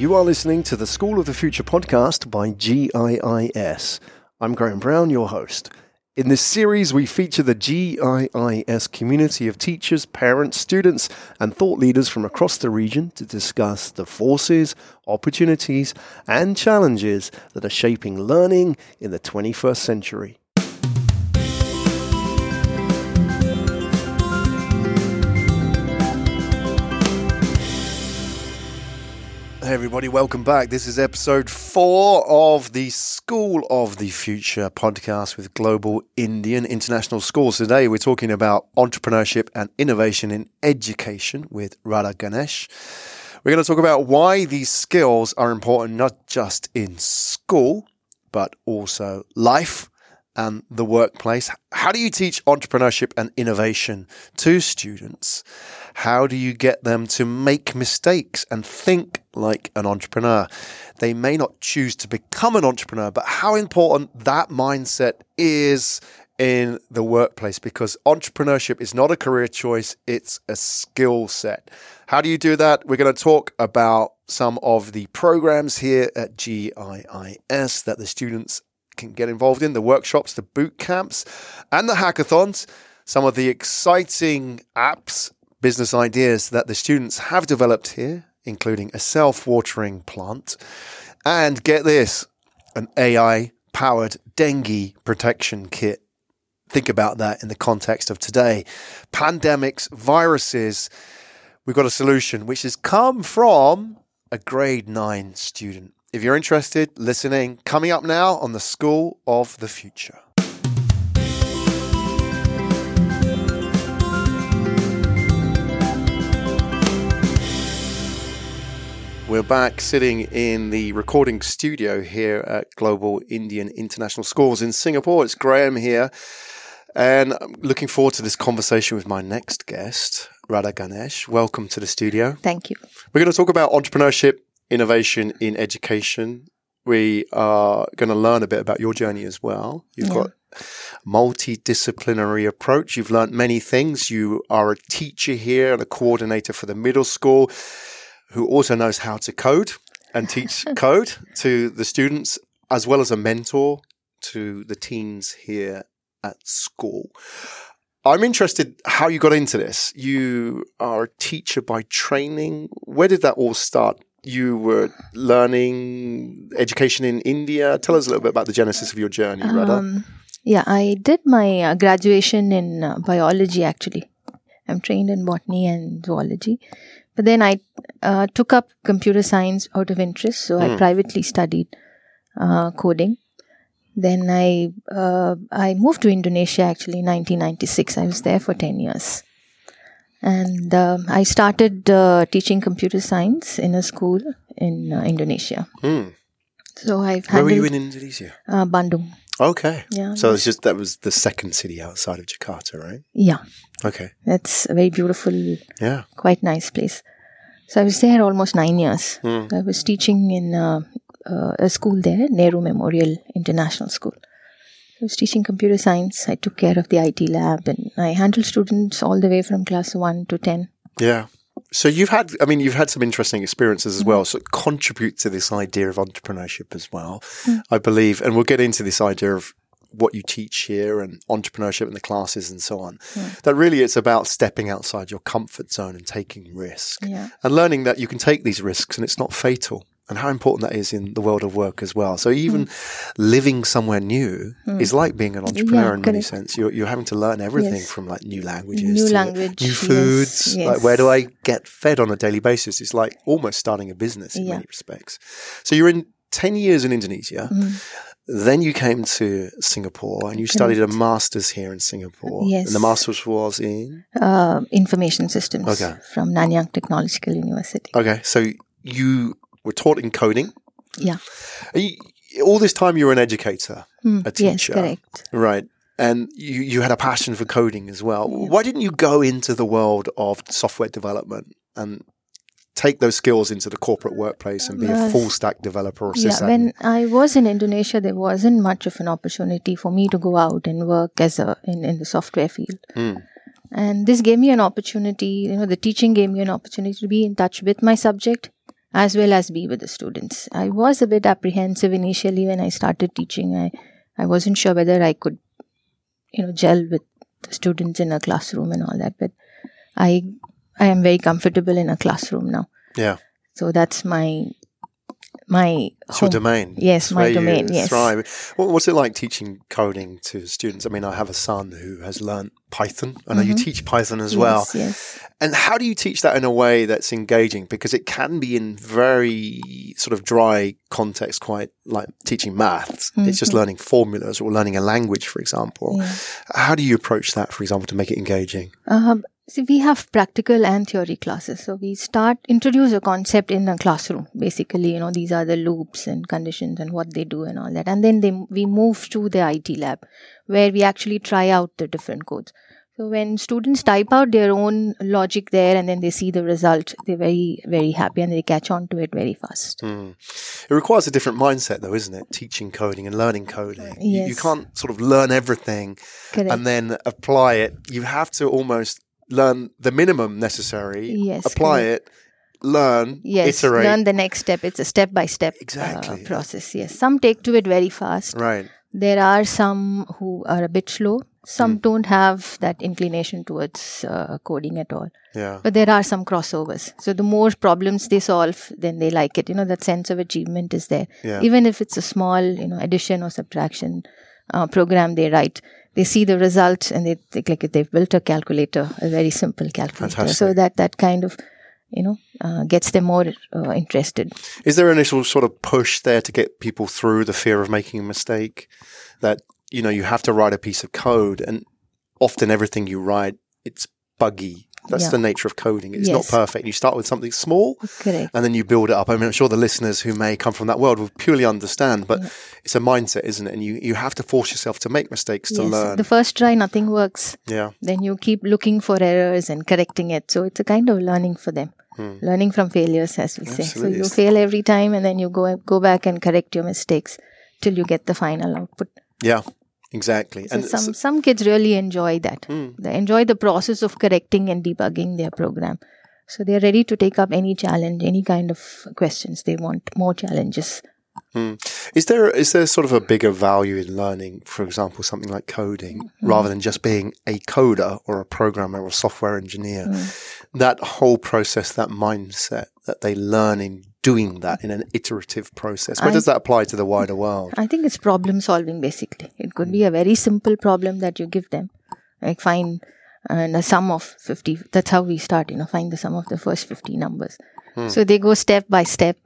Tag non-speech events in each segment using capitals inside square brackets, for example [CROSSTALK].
You are listening to the School of the Future podcast by GIIS. I'm Graham Brown, your host. In this series, we feature the GIIS community of teachers, parents, students, and thought leaders from across the region to discuss the forces, opportunities, and challenges that are shaping learning in the 21st century. Hey everybody, welcome back. This is episode four of the School of the Future podcast with Global Indian International Schools. Today we're talking about entrepreneurship and innovation in education with Radha Ganesh. We're going to talk about why these skills are important not just in school, but also life and the workplace. How do you teach entrepreneurship and innovation to students? How do you get them to make mistakes and think like an entrepreneur? They may not choose to become an entrepreneur, but how important that mindset is in the workplace because entrepreneurship is not a career choice, it's a skill set. How do you do that? We're going to talk about some of the programs here at GIIS that the students can get involved in the workshops, the boot camps, and the hackathons. Some of the exciting apps, business ideas that the students have developed here, including a self watering plant. And get this an AI powered dengue protection kit. Think about that in the context of today. Pandemics, viruses. We've got a solution which has come from a grade nine student. If you're interested, listening, coming up now on the School of the Future. We're back sitting in the recording studio here at Global Indian International Schools in Singapore. It's Graham here. And I'm looking forward to this conversation with my next guest, Radha Ganesh. Welcome to the studio. Thank you. We're going to talk about entrepreneurship, innovation in education. We are going to learn a bit about your journey as well. You've Yeah. got multidisciplinary approach. You've learned many things. You are a teacher here and a coordinator for the middle school who also knows how to code and teach [LAUGHS] code to the students as well as a mentor to the teens here at school. I'm interested how you got into this. You are a teacher by training. Where did that all start? You were learning education in India. Tell us a little bit about the genesis of your journey, Radha. Um, yeah, I did my uh, graduation in uh, biology actually. I'm trained in botany and zoology. But then I uh, took up computer science out of interest, so I Hmm. privately studied uh, coding. Then I uh, I moved to Indonesia actually in 1996. I was there for 10 years. And um I started uh, teaching computer science in a school in uh, Indonesia. Hmm. So I've Where were you in Indonesia? uh, Bandung. Okay. Yeah. So it's just that was the second city outside of Jakarta, right? Yeah, Okay. That's a very beautiful, Yeah. quite nice place. So I was there almost nine years. Hmm. I was teaching in uh, uh, a school there, Nehru Memorial International School. I was teaching computer science. I took care of the IT lab and I handled students all the way from class 1 to 10. Yeah. So you've had, I mean, you've had some interesting experiences as well. So contribute to this idea of entrepreneurship as well, mm. I believe. And we'll get into this idea of what you teach here and entrepreneurship in the classes and so on. That really it's about stepping outside your comfort zone and taking risk Yeah. and learning that you can take these risks and it's not fatal and how important that is in the world of work as well. So even living somewhere new is like being an entrepreneur Yeah, in many sense. You're, you're having to learn everything Yes. from like new languages, New to language, new yes, foods. Like where do I get fed on a daily basis? It's like almost starting a business in Yeah. many respects. So you're in 10 years in Indonesia. Mm-hmm. Then you came to Singapore and you studied a master's here in Singapore. Yes. And the master's was in? Uh, information systems Okay. from Nanyang Technological University. Okay. So you were taught in coding. Yeah. You- all this time you were an educator, Hmm, a Yes, teacher. correct. Right. And you, you had a passion for coding as well. Why didn't you go into the world of software development and take those skills into the corporate workplace and be a full stack developer or Yeah, when I was in Indonesia, there wasn't much of an opportunity for me to go out and work as a in, in the software field. Mm. And this gave me an opportunity, you know, the teaching gave me an opportunity to be in touch with my subject as well as be with the students. I was a bit apprehensive initially when I started teaching. I, I wasn't sure whether I could, you know, gel with the students in a classroom and all that, but I I am very comfortable in a classroom now. Yeah. So that's my my It's your domain. Yes, my domain, yes. Thrive. What, what's it like teaching coding to students? I mean, I have a son who has learnt Python. I know you Mhm. teach Python as well. Yes, yes. And how do you teach that in a way that's engaging? Because it can be in very sort of dry context, quite like teaching maths. It's just Mhm. learning formulas or learning a language, for example. Yeah. How do you approach that, for example, to make it engaging? Um, see, we have practical and theory classes. So we start introduce a concept in the classroom. Basically, you know, these are the loops and conditions and what they do and all that. And then they, we move to the IT lab where we actually try out the different codes. So when students type out their own logic there and then they see the result, they're very, very happy and they catch on to it very fast. Hmm. It requires a different mindset, though, isn't it? Teaching coding and learning coding. You, you can't sort of learn everything Correct. and then apply it. You have to almost learn the minimum necessary, Yes, apply it, learn, yes, iterate. learn the next step. It's a step by step Exactly. process. Yes, some take to it very fast. right. There are some who are a bit slow. Some Hmm. don't have that inclination towards uh, coding at all. Yeah. But there are some crossovers. So the more problems they solve, then they like it. You know, that sense of achievement is there. Yeah. Even if it's a small, you know, addition or subtraction uh, program they write, they see the result and they think like they've built a calculator, a very simple calculator. So that that kind of, you know, uh, gets them more uh, interested. Is there an initial sort of push there to get people through the fear of making a mistake? That, you know, you have to write a piece of code and often everything you write, it's buggy. That's Yeah. the nature of coding. It's not perfect. You start with something small Correct. and then you build it up. I mean, I'm sure the listeners who may come from that world will purely understand, but Yeah. it's a mindset, isn't it? And you, you have to force yourself to make mistakes to yes. learn. The first try, nothing works. yeah. then you keep looking for errors and correcting it. So it's a kind of learning for them, Hmm. learning from failures, as we say. Absolutely. So you fail every time, and then you go go back and correct your mistakes till you get the final output. Yeah. Exactly. So and some some kids really enjoy that. Hmm. They enjoy the process of correcting and debugging their program. So they're ready to take up any challenge, any kind of questions they want, more challenges. Mm. Is there is there sort of a bigger value in learning, for example, something like coding, Mm-hmm. rather than just being a coder or a programmer or a software engineer? Mm. That whole process, that mindset that they learn in doing that in an iterative process. Where I- does that apply to the wider world? I think it's problem solving basically. It could be a very simple problem that you give them, like find uh, and a sum of 50. That's how we start, you know, find the sum of the first 50 numbers. Hmm. So they go step by step.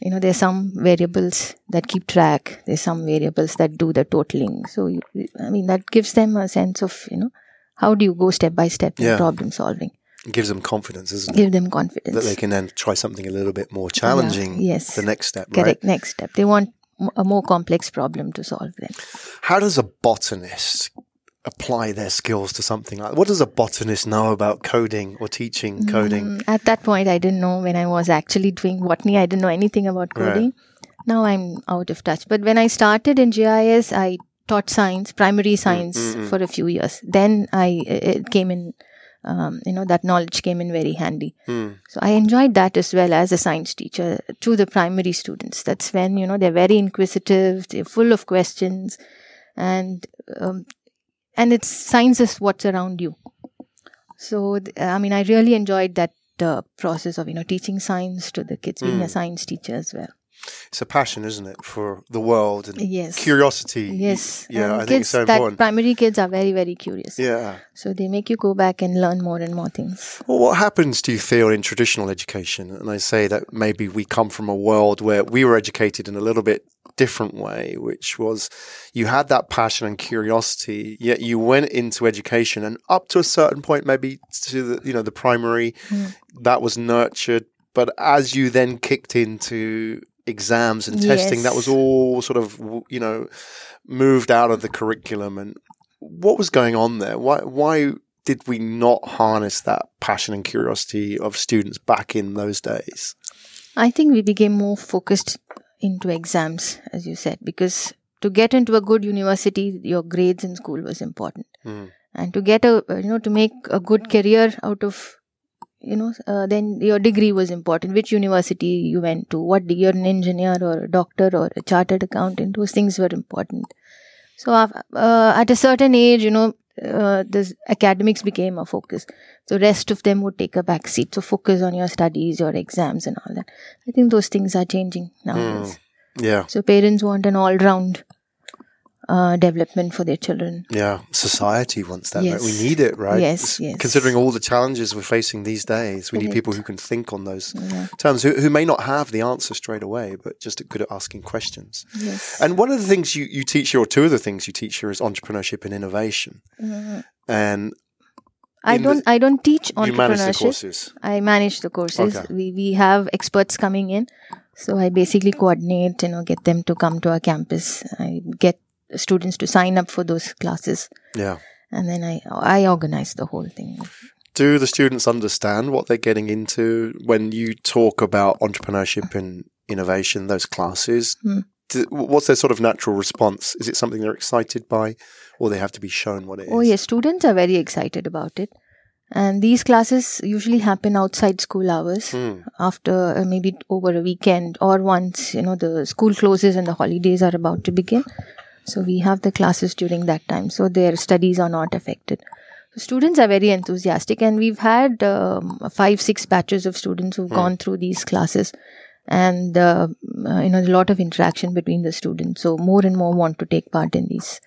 You know, there's some variables that keep track. There's some variables that do the totaling. So, you, I mean, that gives them a sense of, you know, how do you go step by step in Yeah. problem solving? It gives them confidence, isn't it? Give them confidence. That they can then try something a little bit more challenging. yes. The next step, Correct. right? Next step. They want a more complex problem to solve then. How does a botanist apply their skills to something like what does a botanist know about coding or teaching coding Mm, At that point, I didn't know when I was actually doing botany. I didn't know anything about Right. coding. Now I'm out of touch. But when I started in GIIS, I taught science, primary science, mm, mm. for a few years. Then I it came in, um, you know, that knowledge came in very handy. Hmm. So I enjoyed that as well as a science teacher to the primary students. That's when you know they're very inquisitive, they're full of questions, and um, and it's science is what's around you. So th- I mean, I really enjoyed that uh, process of you know teaching science to the kids, being a Mm. science teacher as well. It's a passion isn't it for the world and Yes. curiosity Yes. yeah And i think it's so important primary kids are very very curious. yeah So they make you go back and learn more and more things. Well, what happens, do you feel, in traditional education? And I say that maybe we come from a world where we were educated in a little bit different way, which was you had that passion and curiosity, yet you went into education, and up to a certain point, maybe to the you know the primary, Mm. that was nurtured. But as you then kicked into exams and testing, that was all sort of you know moved out of the curriculum. And what was going on there? Why why did we not harness that passion and curiosity of students back in those days? I think we became more focused into exams, as you said, because to get into a good university, your grades in school was important, Mm. and to get a you know to make a good career out of you know uh, then your degree was important. Which university you went to? What you're an engineer or a doctor or a chartered accountant? Those things were important. So uh, at a certain age you know uh, the academics became a focus. The rest of them would take a back seat so focus on your studies your exams and all that. I think those things are changing nowadays. Mm, yeah. so parents want an all-round uh, development for their children Yeah, society wants that. right? We need it, right? Yes, yes. Considering all the challenges we're facing these days, we need people who can think on those Yeah. terms, who, who may not have the answer straight away, but just good at asking questions. yes And one of the things you, you teach here, or two of the things you teach here, is entrepreneurship and innovation. Mhm. And I don't. I don't teach you manage the entrepreneurship. courses. I manage the courses. Okay. We we have experts coming in, so I basically coordinate. You know, get them to come to our campus. I get students to sign up for those classes, Yeah. and then I I organize the whole thing. Do the students understand what they're getting into when you talk about entrepreneurship and innovation, those classes? Hmm. Do- what's their sort of natural response? Is it something they're excited by, or they have to be shown what it is? Oh yes, students are very excited about it, and these classes usually happen outside school hours. Hmm. after uh, maybe over a weekend or once you know the school closes and the holidays are about to begin so we have the classes during that time so their studies are not affected so students are very enthusiastic and we've had um, five six batches of students who've gone through these classes and uh, uh, you know a lot of interaction between the students so more and more want to take part in these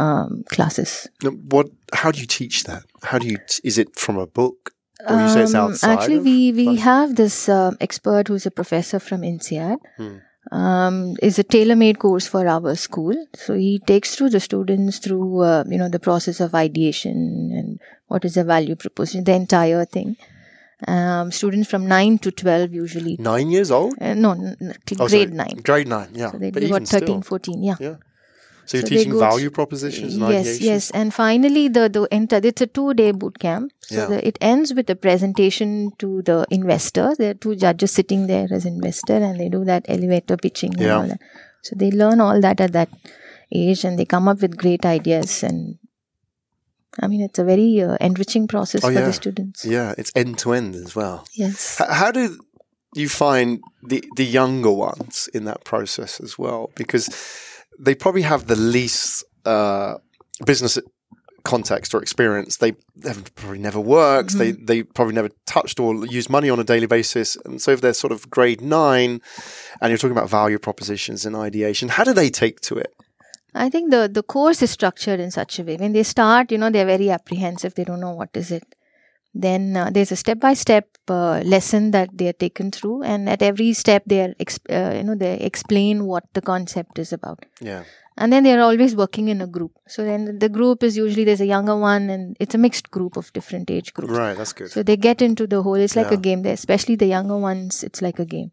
um, classes What? How do you teach that? How do you? T- is it from a book, or you say it's Um. Actually, of we we class? have this uh, expert who's a professor from INSEAD. Um, is a tailor-made course for our school. So he takes through the students through uh, you know the process of ideation and what is the value proposition, the entire thing. Um, students from nine to twelve usually. nine years old. Uh, no, n- n- Oh, grade sorry. nine. Grade nine. Yeah, So they but do even 13, still. 14, yeah. Yeah. So you're So teaching value propositions and yes yes and finally the the enter it's a two day boot camp so Yeah. the, it ends with a presentation to the investor there are two judges sitting there as investor and they do that elevator pitching and Yeah. all that so they learn all that at that age and they come up with great ideas and i mean it's a very uh, enriching process Oh, for yeah. the students Yeah, it's end to end as well. yes H- How do you find the the younger ones in that process as well? Because they probably have the least uh, business context or experience. They have probably never worked. They they probably never touched or used money on a daily basis. And so if they're sort of grade nine, and you're talking about value propositions and ideation, how do they take to it? I think the the course is structured in such a way. When they start, you know, they're very apprehensive. They don't know what is it. Then uh, there's a step by step lesson that they are taken through, and at every step they are, exp- uh, you know, they explain what the concept is about. Yeah. And then they are always working in a group. So then the group is usually there's a younger one, and it's a mixed group of different age groups. Right. That's good. So they get into the whole. It's like Yeah. a game. There, especially the younger ones. It's like a game.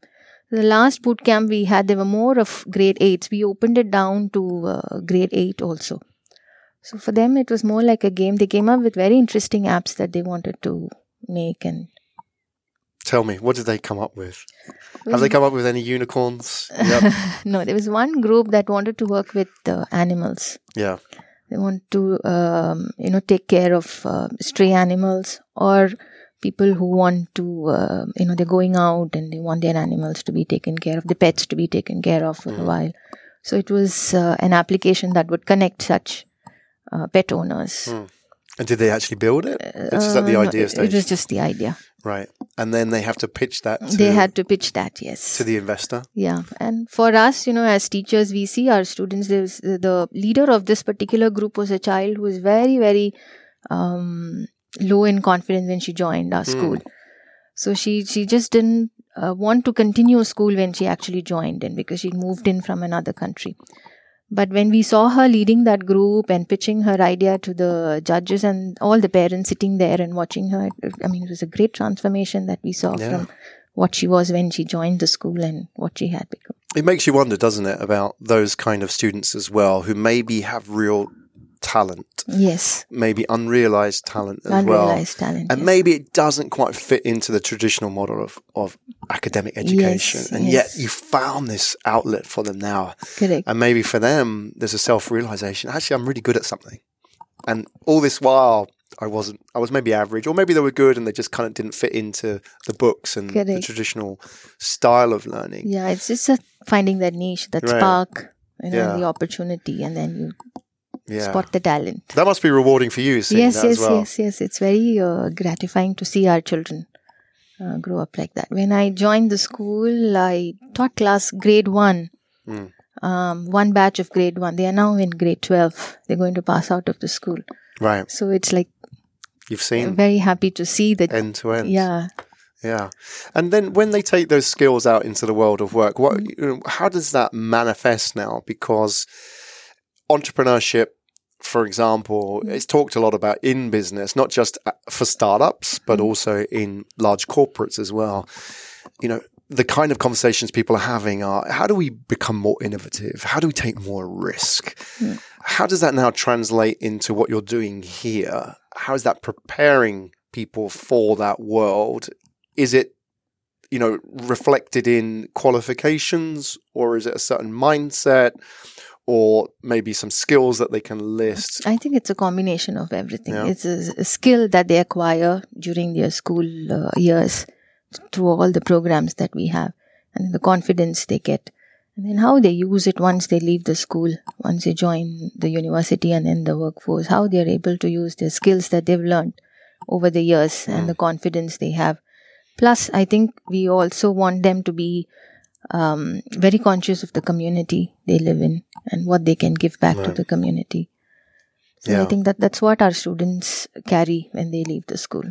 The last boot camp we had, there were more of grade eights. We opened it down to uh, grade eight also. So for them, it was more like a game. They came up with very interesting apps that they wanted to make, and Tell me, what did they come up with? Have they come up with any unicorns? [LAUGHS] Yep. no, there was one group that wanted to work with uh, animals. yeah. They want to, um, you know, take care of uh, stray animals or people who want to, uh, you know, they're going out and they want their animals to be taken care of, the pets to be taken care of for a while. So it was uh, an application that would connect such uh, pet owners. And did they actually build it? It's just at the Uh, idea it, stage. it was just the idea. Right. And then they have to pitch that to, they had to pitch that, yes. to the investor. Yeah, and for us, you know, as teachers, we see our students. There's the leader of this particular group was a child who was very, very um, low in confidence when she joined our school. So she she just didn't uh, want to continue school when she actually joined in because she moved in from another country. But when we saw her leading that group and pitching her idea to the judges and all the parents sitting there and watching her, I mean, it was a great transformation that we saw Yeah. from what she was when she joined the school and what she had become. It makes you wonder, doesn't it, about those kind of students as well who maybe have real talent, Yes, maybe unrealized talent as unrealized well. talent. And yes. maybe it doesn't quite fit into the traditional model of, of academic education. Yes, and yes. yet you found this outlet for them now. correct. And maybe for them, there's a self realization actually, I'm really good at something. And all this while, I wasn't. I was maybe average, or maybe they were good and they just kind of didn't fit into the books and the traditional style of learning. Yeah, it's just finding that niche, that Right. spark, you know, Yeah. the opportunity, and then you Yeah, spot the talent. that must be rewarding for you. Yes, yes, as well. yes, yes. It's very uh, gratifying to see our children uh, grow up like that. When I joined the school, I taught class grade one. Mm. Um, one batch of grade one. They are now in grade 12. They're going to pass out of the school. Right, So it's like you've seen I'm very happy to see that. end to end. Yeah. Yeah, and then when they take those skills out into the world of work, what, Mm. know, how does that manifest now? Because entrepreneurship, for example, it's talked a lot about in business, not just uh, for startups, but Mm. also in large corporates as well. You know, the kind of conversations people are having are how do we become more innovative? How do we take more risk? Mm. How does that now translate into what you're doing here? How is that preparing people for that world? Is it you know reflected in qualifications or is it a certain mindset or maybe some skills that they can list I think it's a combination of everything. Yeah. It's a, a skill that they acquire during their school uh, years through all the programs that we have and the confidence they get. And then how they use it once they leave the school, once they join the university and in the workforce, how they're able to use their skills that they've learned over the years and the confidence they have. Plus, I think we also want them to be um, very conscious of the community they live in and what they can give back to the community. So Yeah. I think that that's what our students carry when they leave the school.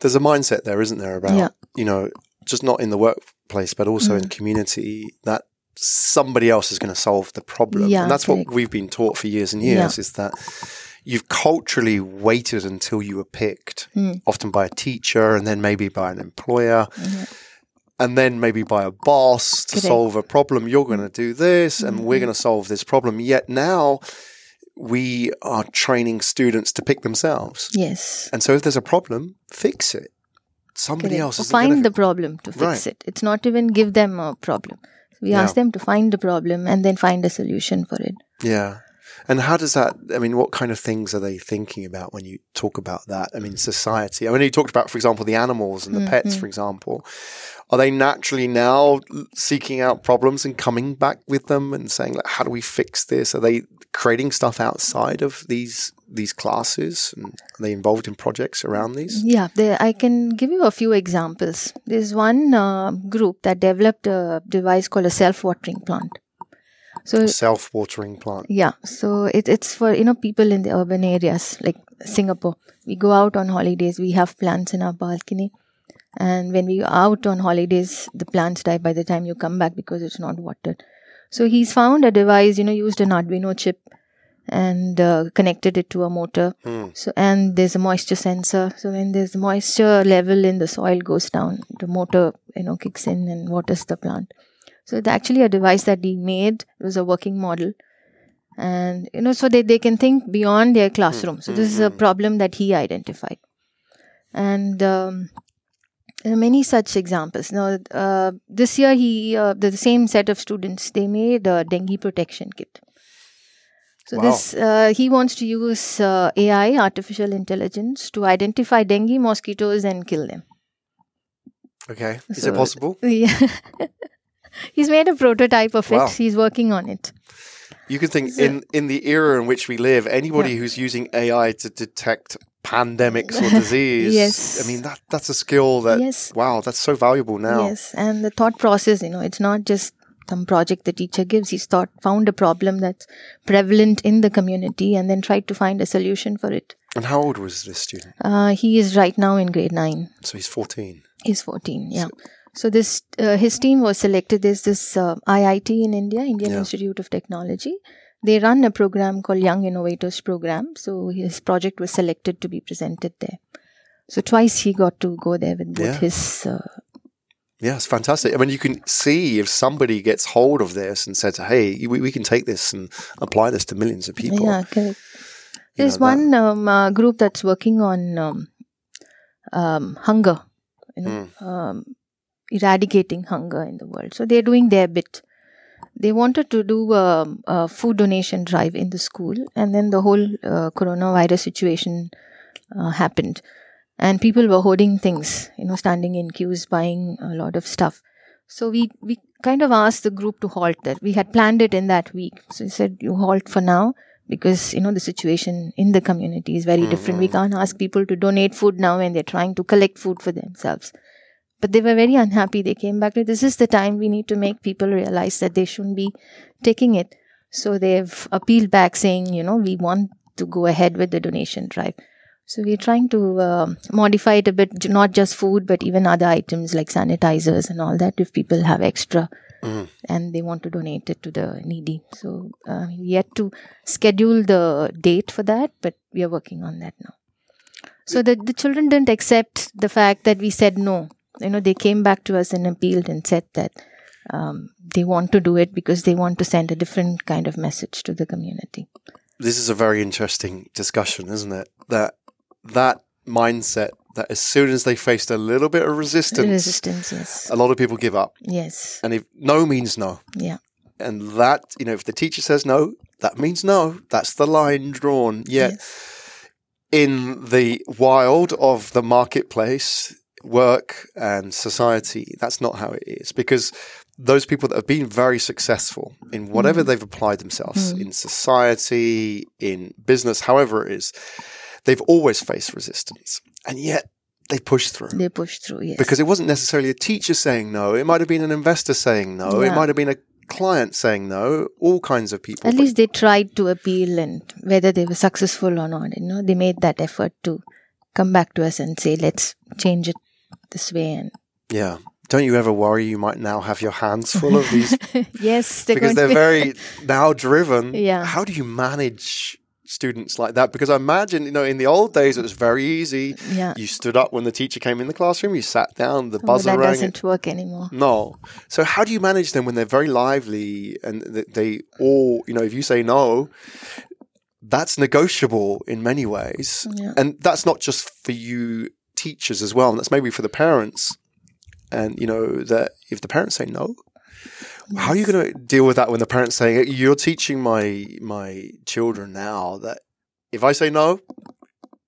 there's a mindset there isn't there about Yeah. you know just not in the workplace but also in community that somebody else is going to solve the problem Yeah, and that's what we've been taught for years and years is that you've culturally waited until you were picked Mm. often by a teacher and then maybe by an employer Mhm. And then maybe by a boss to solve a problem. You're going to do this, and we're mm-hmm. going to solve this problem. Yet now we are training students to pick themselves. Yes. And so if there's a problem, fix it. Somebody Correct. else find the problem to fix Right. it. It's not even give them a problem. We ask them to find the problem and then find a solution for it. Yeah. And how does that, I mean, what kind of things are they thinking about when you talk about that? I mean, society. I mean, you talked about, for example, the animals and the pets, Mm-hmm. for example. Are they naturally now seeking out problems and coming back with them and saying, like, how do we fix this? Are they creating stuff outside of these these classes? And are they involved in projects around these? Yeah, there, I can give you a few examples. There's one uh, group that developed a device called a self-watering plant. So Self watering plant. Yeah, so it, it's for you know people in the urban areas like Singapore. We go out on holidays. We have plants in our balcony, and when we are out on holidays, the plants die by the time you come back because it's not watered. So he's found a device, you know, used an Arduino chip and uh, connected it to a motor. Hmm. So and there's a moisture sensor. So when there's moisture level in the soil goes down, the motor you know kicks in and waters the plant. So it's actually a device that he made. It was a working model. And, you know, so they, they can think beyond their classroom. So this is a problem that he identified. And um, there are many such examples. Now, uh, this year, he uh, the same set of students, they made a dengue protection kit. So Wow. this uh, he wants to use uh, AI, artificial intelligence, to identify dengue mosquitoes and kill them. Okay. Is So- it possible? [LAUGHS] Yeah. He's made a prototype of Wow. it. He's working on it. You can think So- in, in the era in which we live, anybody who's using AI to detect pandemics or disease. Yes. I mean, that that's a skill that, Yes. wow, that's so valuable now. Yes, and the thought process, you know, it's not just some project the teacher gives. He's thought found a problem that's prevalent in the community and then tried to find a solution for it. And how old was this student? Uh, he is right now in grade nine. So he's 14. He's fourteen. Yeah. So this uh, his team was selected. There's this uh, IIT in India, Indian Yeah. Institute of Technology. They run a program called Young Innovators Program. So his project was selected to be presented there. So twice he got to go there with both Yeah. his uh, Yeah, it's fantastic. I mean, you can see if somebody gets hold of this and says, hey, we, we can take this and apply this to millions of people. Yeah, correct. You There's know, one um, uh, group that's working on um, um, hunger, you know, Hmm. Eradicating hunger in the world. So they're doing their bit. They wanted to do a, a food donation drive in the school, and then the whole uh, coronavirus situation uh, happened. And people were hoarding things, you know, standing in queues, buying a lot of stuff. So we, we kind of asked the group to halt that. We had planned it in that week. So we said, you halt for now because, you know, the situation in the community is very different. We can't ask people to donate food now when they're trying to collect food for themselves. But they were very unhappy. They came back. This is the time we need to make people realize that they shouldn't be taking it. So they've appealed back saying, you know, we want to go ahead with the donation drive. So we're trying to uh, modify it a bit, not just food, but even other items like sanitizers and all that. If people have extra Mm. and they want to donate it to the needy, so uh, we yet to schedule the date for that, but we are working on that now. So the the children didn't accept the fact that we said no. You know, they came back to us and appealed and said that um, they want to do it because they want to send a different kind of message to the community. This is a very interesting discussion, isn't it? That that mindset that as soon as they faced a little bit of resistance, Resistance, yes, a lot of people give up. yes, And if no means no, yeah, and that you know, if the teacher says no, that means no. That's the line drawn. Yet yes. in the wild of the marketplace, work and society, that's not how it is because those people that have been very successful in whatever mm. they've applied themselves mm. in society, in business, however it is, they've always faced resistance and yet they push through. They push through, yes, Because it wasn't necessarily a teacher saying no. It might have been an investor saying no. It might have been a client saying no. All kinds of people. at least they tried to appeal, and whether they were successful or not, you know, they made that effort to come back to us and say, "Let's change it this way." And yeah. Don't you ever worry you might now have your hands full of these [LAUGHS] yes, they're because they're very now driven. Yeah. How do you manage students like that? Because I imagine, you know, in the old days it was very easy. yeah. You stood up when the teacher came in the classroom, you sat down, the Oh, buzzer that rang. doesn't work anymore. No. So how do you manage them when they're very lively and they all, you know, if you say no, that's negotiable in many ways. Yeah. And that's not just for you teachers as well. And that's maybe for the parents. And, you know, that if the parents say no, how are you going to deal with that when the parents saying you're teaching my my children now that if I say no,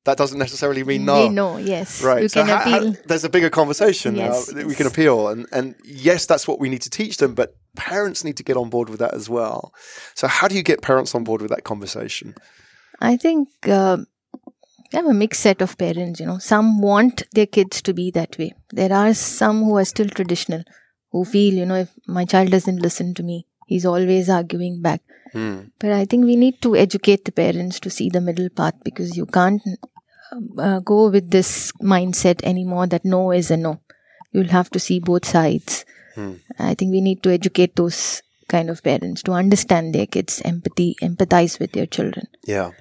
that doesn't necessarily mean no. Know, yes. Right. You so can how- appeal. there's a bigger conversation Yes, now that we can appeal. And, and yes, that's what we need to teach them, but parents need to get on board with that as well. So how do you get parents on board with that conversation? I think uh, we have a mixed set of parents. You know, some want their kids to be that way. There are some who are still traditional, who feel, you know, if my child doesn't listen to me, he's always arguing back. Hmm. But I think we need to educate the parents to see the middle path because you can't uh, go with this mindset anymore that no is a no. You'll have to see both sides. Hmm. I think we need to educate those kind of parents to understand their kids, empathy, empathize with their children. Yeah,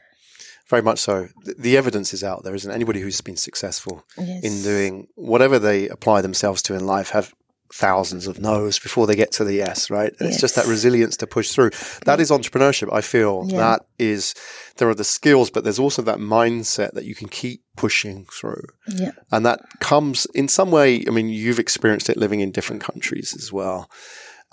very much so. The, the evidence is out there, isn't it? Anybody who's been successful Yes. in doing whatever they apply themselves to in life have thousands of no's before they get to the yes, right? And It's just that resilience to push through. That is entrepreneurship, I feel. Yeah. That is, there are the skills, but there's also that mindset that you can keep pushing through. Yeah. And that comes in some way, I mean, you've experienced it living in different countries as well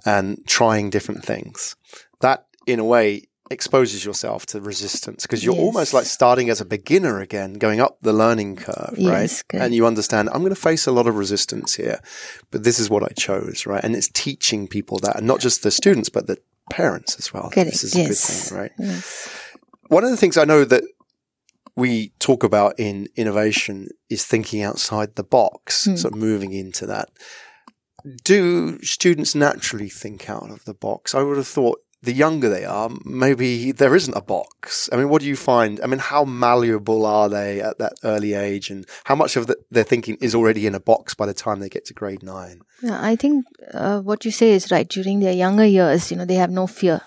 and trying different things. That, in a way, exposes yourself to resistance because you're almost like starting as a beginner again, going up the learning curve, right? Yes. And you understand, I'm going to face a lot of resistance here, but this is what I chose, right? And it's teaching people that, and not just the students, but the parents as well. Correct. This is a good thing, right? Yes. One of the things I know that we talk about in innovation is thinking outside the box, Hmm. sort of moving into that. Do students naturally think out of the box? I would have thought the younger they are, maybe there isn't a box. I mean, what do you find? I mean, how malleable are they at that early age, and how much of the, their thinking is already in a box by the time they get to grade nine? Yeah, I think uh, what you say is right. During their younger years, you know, they have no fear,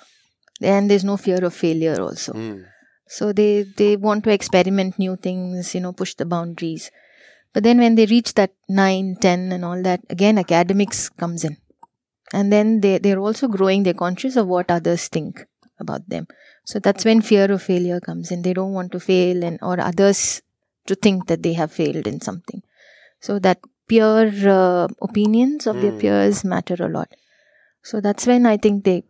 and there's no fear of failure also. Mm. So they they want to experiment new things, you know, push the boundaries. But then when they reach that nine, ten, and all that, again, academics comes in, and then they they're also growing. They're conscious of what others think about them. So that's when fear of failure comes in. They don't want to fail, and or others to think that they have failed in something. So that peer uh, opinions of their Mm. peers matter a lot. So that's when I think they,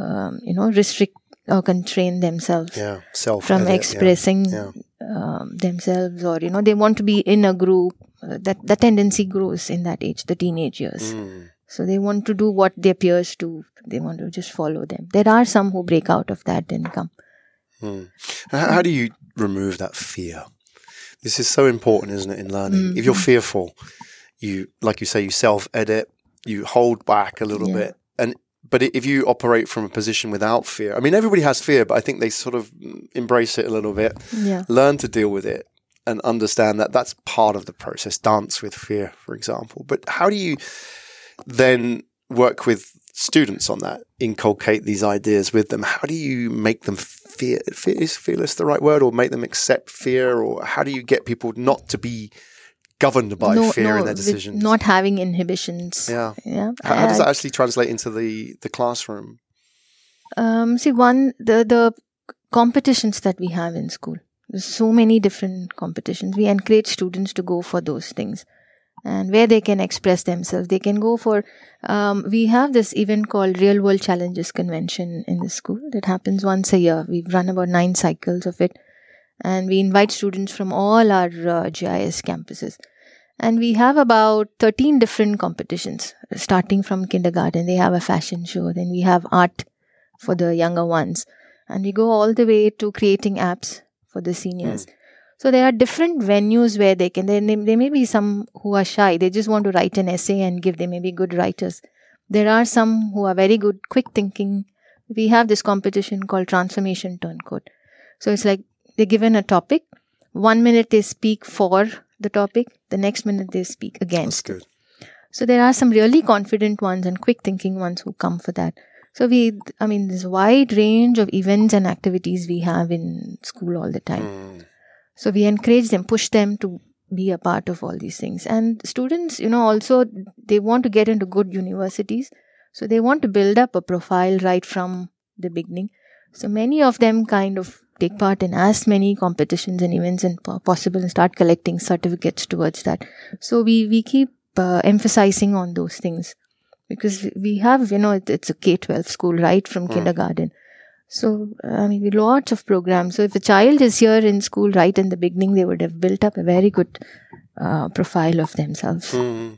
um, you know, restrict or constrain themselves Yeah, from expressing Yeah. um, themselves or you know they want to be in a group uh, that the tendency grows in that age the teenage years Mm. So they want to do what their peers do they want to just follow them there are some who break out of that and come Mm. How, do you remove that fear? This is so important, isn't it, in learning? If you're Mm-hmm. fearful, you, like you say, you self-edit, you hold back a little Yeah. bit, and but if you operate from a position without fear, I mean, everybody has fear, but I think they sort of embrace it a little bit, yeah learn to deal with it, and understand that that's part of the process. Dance with fear, for example. But how do you then work with students on that, inculcate these ideas with them? How do you make them fear? fear is fearless the right word, or make them accept fear, or how do you get people not to be governed by fear in their decisions? not having inhibitions yeah. yeah How, how does that actually translate into the the classroom? Um, see, one the the competitions that we have in school. There's so many different competitions. We encourage students to go for those things, and where they can express themselves, they can go for. Um, we have this event called Real World Challenges Convention in the school that happens once a year. We've run about nine cycles of it, and we invite students from all our uh, GIIS campuses. And we have about 13 different competitions, starting from kindergarten. They have a fashion show, then we have art for the younger ones. And we go all the way to creating apps for the seniors. So there are different venues where they can, there, there may be some who are shy. They just want to write an essay and give. They may be good writers. There are some who are very good, quick thinking. We have this competition called Transformation Turncoat. So it's like they're given a topic. One minute they speak for the topic. The next minute they speak against. That's good. So there are some really confident ones and quick thinking ones who come for that. So we, I mean, there's a wide range of events and activities we have in school all the time. Mm. So we encourage them, push them to be a part of all these things. And students, you know, also they want to get into good universities. So they want to build up a profile right from the beginning. So many of them kind of take part in as many competitions and events and po- possible and start collecting certificates towards that. So we, we keep uh, emphasizing on those things because we have, you know, it, it's a K 12 school right from kindergarten. So, I mean, lots of programs. So, if a child is here in school right in the beginning, they would have built up a very good uh, profile of themselves. Mm.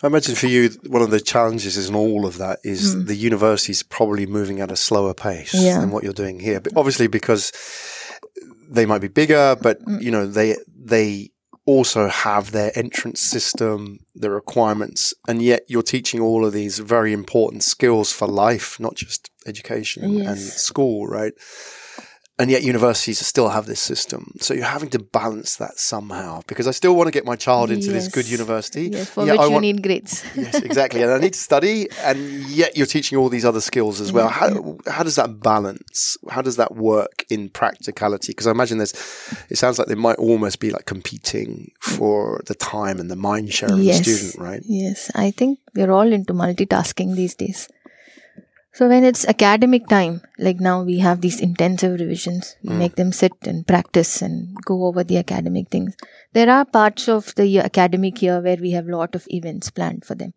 I imagine for you, one of the challenges in all of that is the university's probably moving at a slower pace Yeah. than what you're doing here. But obviously, because they might be bigger, but you know they they also have their entrance system, the requirements, and yet you're teaching all of these very important skills for life, not just education and, and school, right? And yet universities still have this system. So you're having to balance that somehow because I still want to get my child into this good university. Yes, for which I you want- need grades. [LAUGHS] yes, exactly. And I need to study, and yet you're teaching all these other skills as well. Mm-hmm. How how does that balance? How does that work in practicality? Because I imagine there's, it sounds like they might almost be like competing for the time and the mind share of Yes. the student, right? Yes, I think we're all into multitasking these days. So when it's academic time, like now we have these intensive revisions, we make them sit and practice and go over the academic things. There are parts of the year, academic year where we have a lot of events planned for them.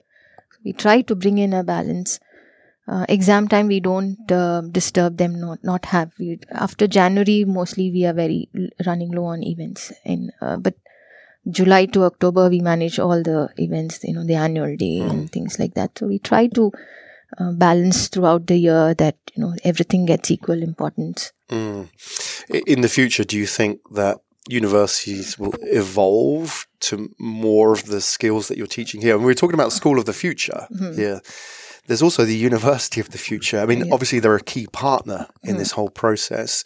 We try to bring in a balance. Uh, exam time, we don't uh, disturb them, not not have. We, after January, mostly we are very l- running low on events. In uh, but July to October, we manage all the events, you know, the annual day and things like that. So we try to uh, balance throughout the year that, you know, everything gets equal importance. Mm. In the future, do you think that universities will evolve to more of the skills that you're teaching here? And we're talking about school of the future here. There's also the university of the future. I mean, obviously they're a key partner in this whole process.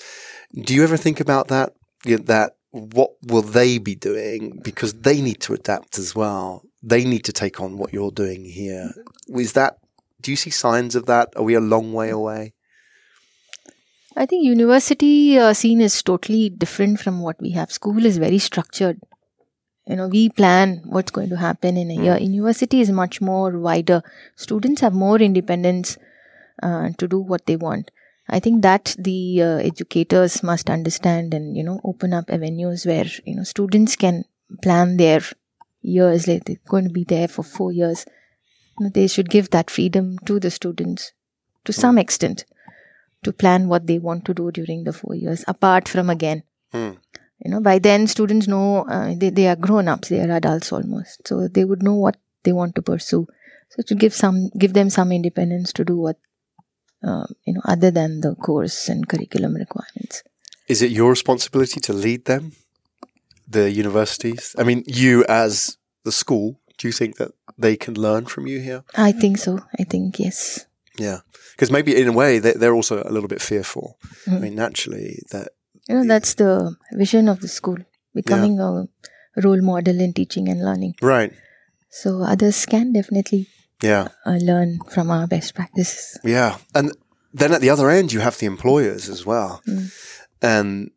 Do you ever think about that? Yeah, That what will they be doing because they need to adapt as well. They need to take on what you're doing here. Is that? Do you see signs of that? Are we a long way away? I think university uh, scene is totally different from what we have. School is very structured. You know, we plan what's going to happen in a year. University is much more wider. Students have more independence uh, to do what they want. I think that the uh, educators must understand and you know open up avenues where you know students can plan their years. Like they're going to be there for four years. They should give that freedom to the students to some extent to plan what they want to do during the four years, apart from again. Hmm. You know, by then students know uh, they, they are grown ups, they are adults almost. So they would know what they want to pursue. So to give some, give them some independence to do what, uh, you know, other than the course and curriculum requirements. Is it your responsibility to lead them, the universities? I mean, you as the school, do you think that they can learn from you here? I think so. I think yes. Yeah, because maybe in a way they- they're also a little bit fearful. I Mm. mean, naturally, that You know, that's the vision of the school, becoming a role model in teaching and learning. right? So others can definitely Yeah, uh, learn from our best practices. yeah, and then at the other end you have the employers as well, Mm. and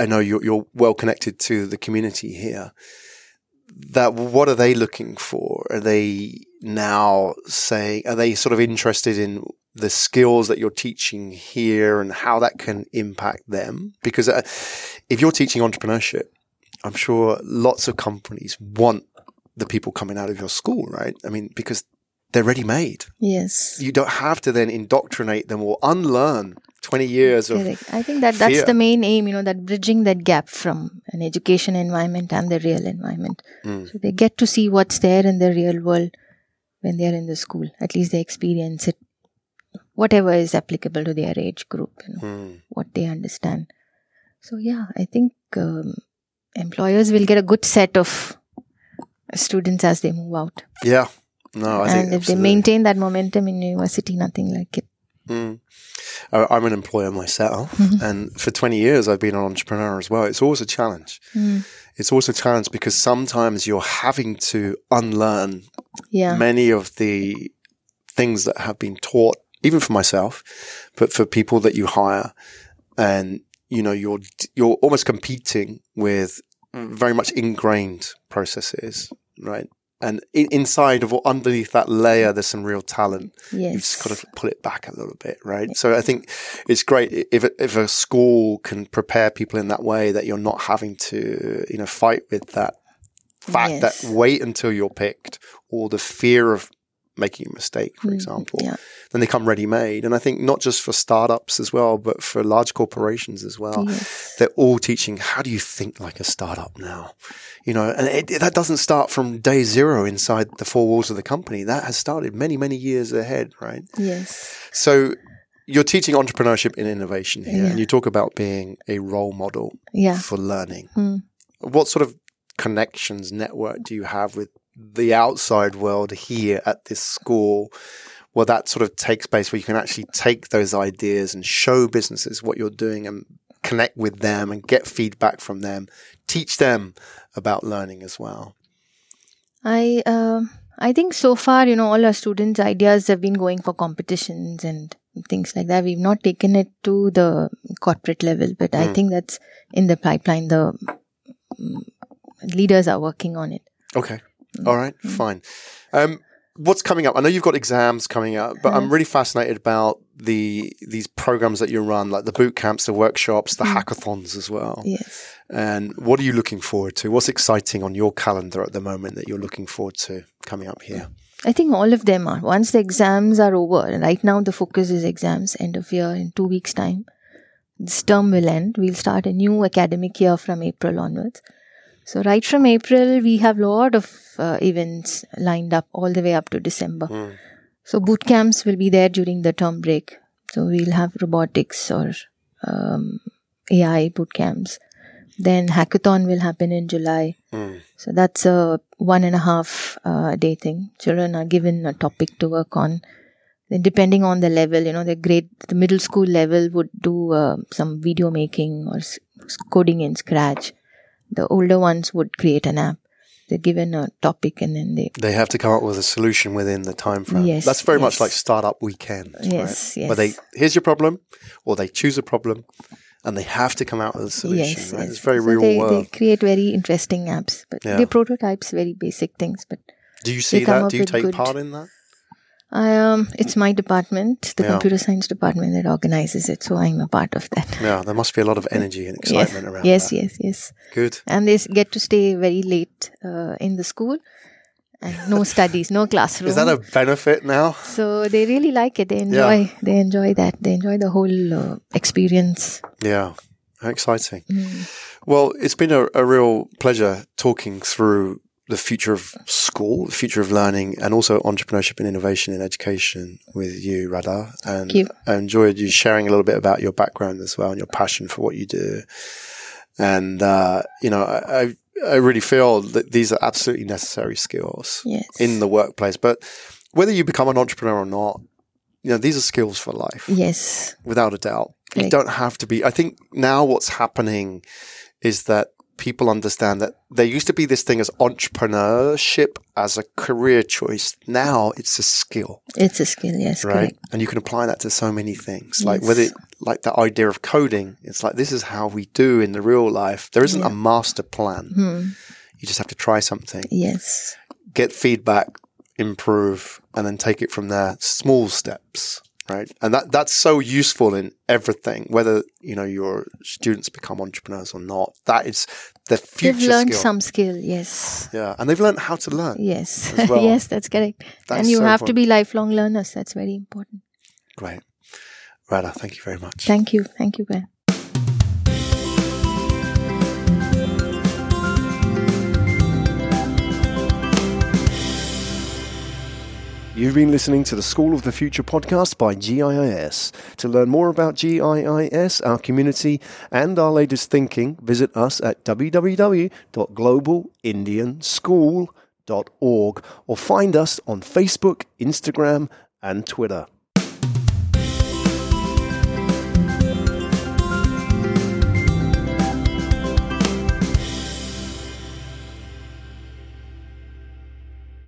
I know you're you're well connected to the community here. That what are they looking for? Are they now saying? Are they sort of interested in the skills that you're teaching here and how that can impact them? Because uh, if you're teaching entrepreneurship, I'm sure lots of companies want the people coming out of your school, right? I mean, because they're ready made. Yes. You don't have to then indoctrinate them or unlearn 20 years of I think that that's fear. the main aim, you know, that bridging that gap from an education environment and the real environment. Mm. So they get to see what's there in the real world when they're in the school. At least they experience it, whatever is applicable to their age group, you know, Mm. what they understand. So yeah, I think um, employers will get a good set of students as they move out. Yeah. No, I think and if they maintain that momentum in university, nothing like it. Mm. I- I'm an employer myself, Mm-hmm. and for 20 years I've been an entrepreneur as well. It's always a challenge. Mm. It's always a challenge because sometimes you're having to unlearn Yeah. many of the things that have been taught, even for myself, but for people that you hire, and you know you're you're almost competing with very much ingrained processes, right? And in, inside of or underneath that layer, there's some real talent. Yes. You've just got to pull it back a little bit, right? So I think it's great if if a school can prepare people in that way that you're not having to, you know, fight with that fact Yes. that wait until you're picked or the fear of making a mistake, for example. Mm, yeah. Then they come ready made, and I think not just for startups as well, but for large corporations as well. Yes. They're all teaching how do you think like a startup now, you know, and it, that doesn't start from day zero inside the four walls of the company. That has started many, many years ahead, right? Yes. So you're teaching entrepreneurship and innovation here, Yeah. and you talk about being a role model Yeah. for learning. Mm. What sort of connections, network do you have with the outside world here at this school? Well, that sort of takes place where you can actually take those ideas and show businesses what you're doing and connect with them and get feedback from them, teach them about learning as well. I um I think so far, you know, all our students' ideas have been going for competitions and things like that. We've not taken it to the corporate level, but I Mm. think that's in the pipeline. The mm, leaders are working on it. Okay. Mm. All right. Mm. Fine. Um, what's coming up? I know you've got exams coming up, but I'm mm-hmm. really fascinated about the these programs that you run, like the boot camps, the workshops, the mm-hmm. hackathons as well. Yes. And what are you looking forward to? What's exciting on your calendar at the moment that you're looking forward to coming up here? I think all of them are. Once the exams are over, right now the focus is exams, end of year in two weeks' time. This term will end. We'll start a new academic year from April onwards. So right from April, we have a lot of uh, events lined up all the way up to December. Mm. So boot camps will be there during the term break. So we'll have robotics or um, AI boot camps. Then hackathon will happen in July. Mm. So that's a one and a half uh, day thing. Children are given a topic to work on. Then depending on the level, you know, the grade, the middle school level would do uh, some video making or s- coding in Scratch. The older ones would create an app. They're given a topic and then they They have to come up with a solution within the time frame. Yes, That's very much like startup weekend. Yes, right? Where they here's your problem, or they choose a problem, and they have to come out with a solution. yes, right? yes. It's very So real they, world. They create very interesting apps, but Yeah. they prototypes very basic things. But Do you see that? Do you take good- part in that? I um, it's my department, the Yeah. computer science department that organizes it. So I'm a part of that. Yeah, there must be a lot of energy and Yes, excitement around yes, that. yes, yes. Good. And they get to stay very late uh, in the school. and no [LAUGHS] studies, no classroom. Is that a benefit now? so they really like it. They enjoy. They enjoy that. They enjoy the whole uh, experience. Yeah. How exciting. Mm. Well, it's been a, a real pleasure talking through the future of school, the future of learning, and also entrepreneurship and innovation in education with you, Radha. And you. I enjoyed you sharing a little bit about your background as well and your passion for what you do. And, uh, you know, I, I, really feel that these are absolutely necessary skills Yes. in the workplace. But whether you become an entrepreneur or not, you know, these are skills for life yes. without a doubt. You don't have to be. I think now what's happening is that people understand that there used to be this thing as entrepreneurship as a career choice. Now it's a skill, It's a skill. Yes. right? Correct. And you can apply that to so many things. Like Yes. whether, it, like the idea of coding, it's like this is how we do in the real life. There isn't a master plan. Hmm. You just have to try something, Yes. get feedback, improve, and then take it from there. Small steps, right? And that that's so useful in everything, whether you know your students become entrepreneurs or not. That is the future They've learned skill. some skill. Yes. yeah, and they've learned how to learn. Yes. [LAUGHS] Well. yes, that's correct. That's and you so have to be lifelong learners. That's very important. Great, Radha, thank you very much. Thank you. Thank you, Glenn. You've been listening to the School of the Future podcast by GIIS. To learn more about GIIS, our community, and our latest thinking, visit us at www.globalindianschool.org or find us on Facebook, Instagram, and Twitter.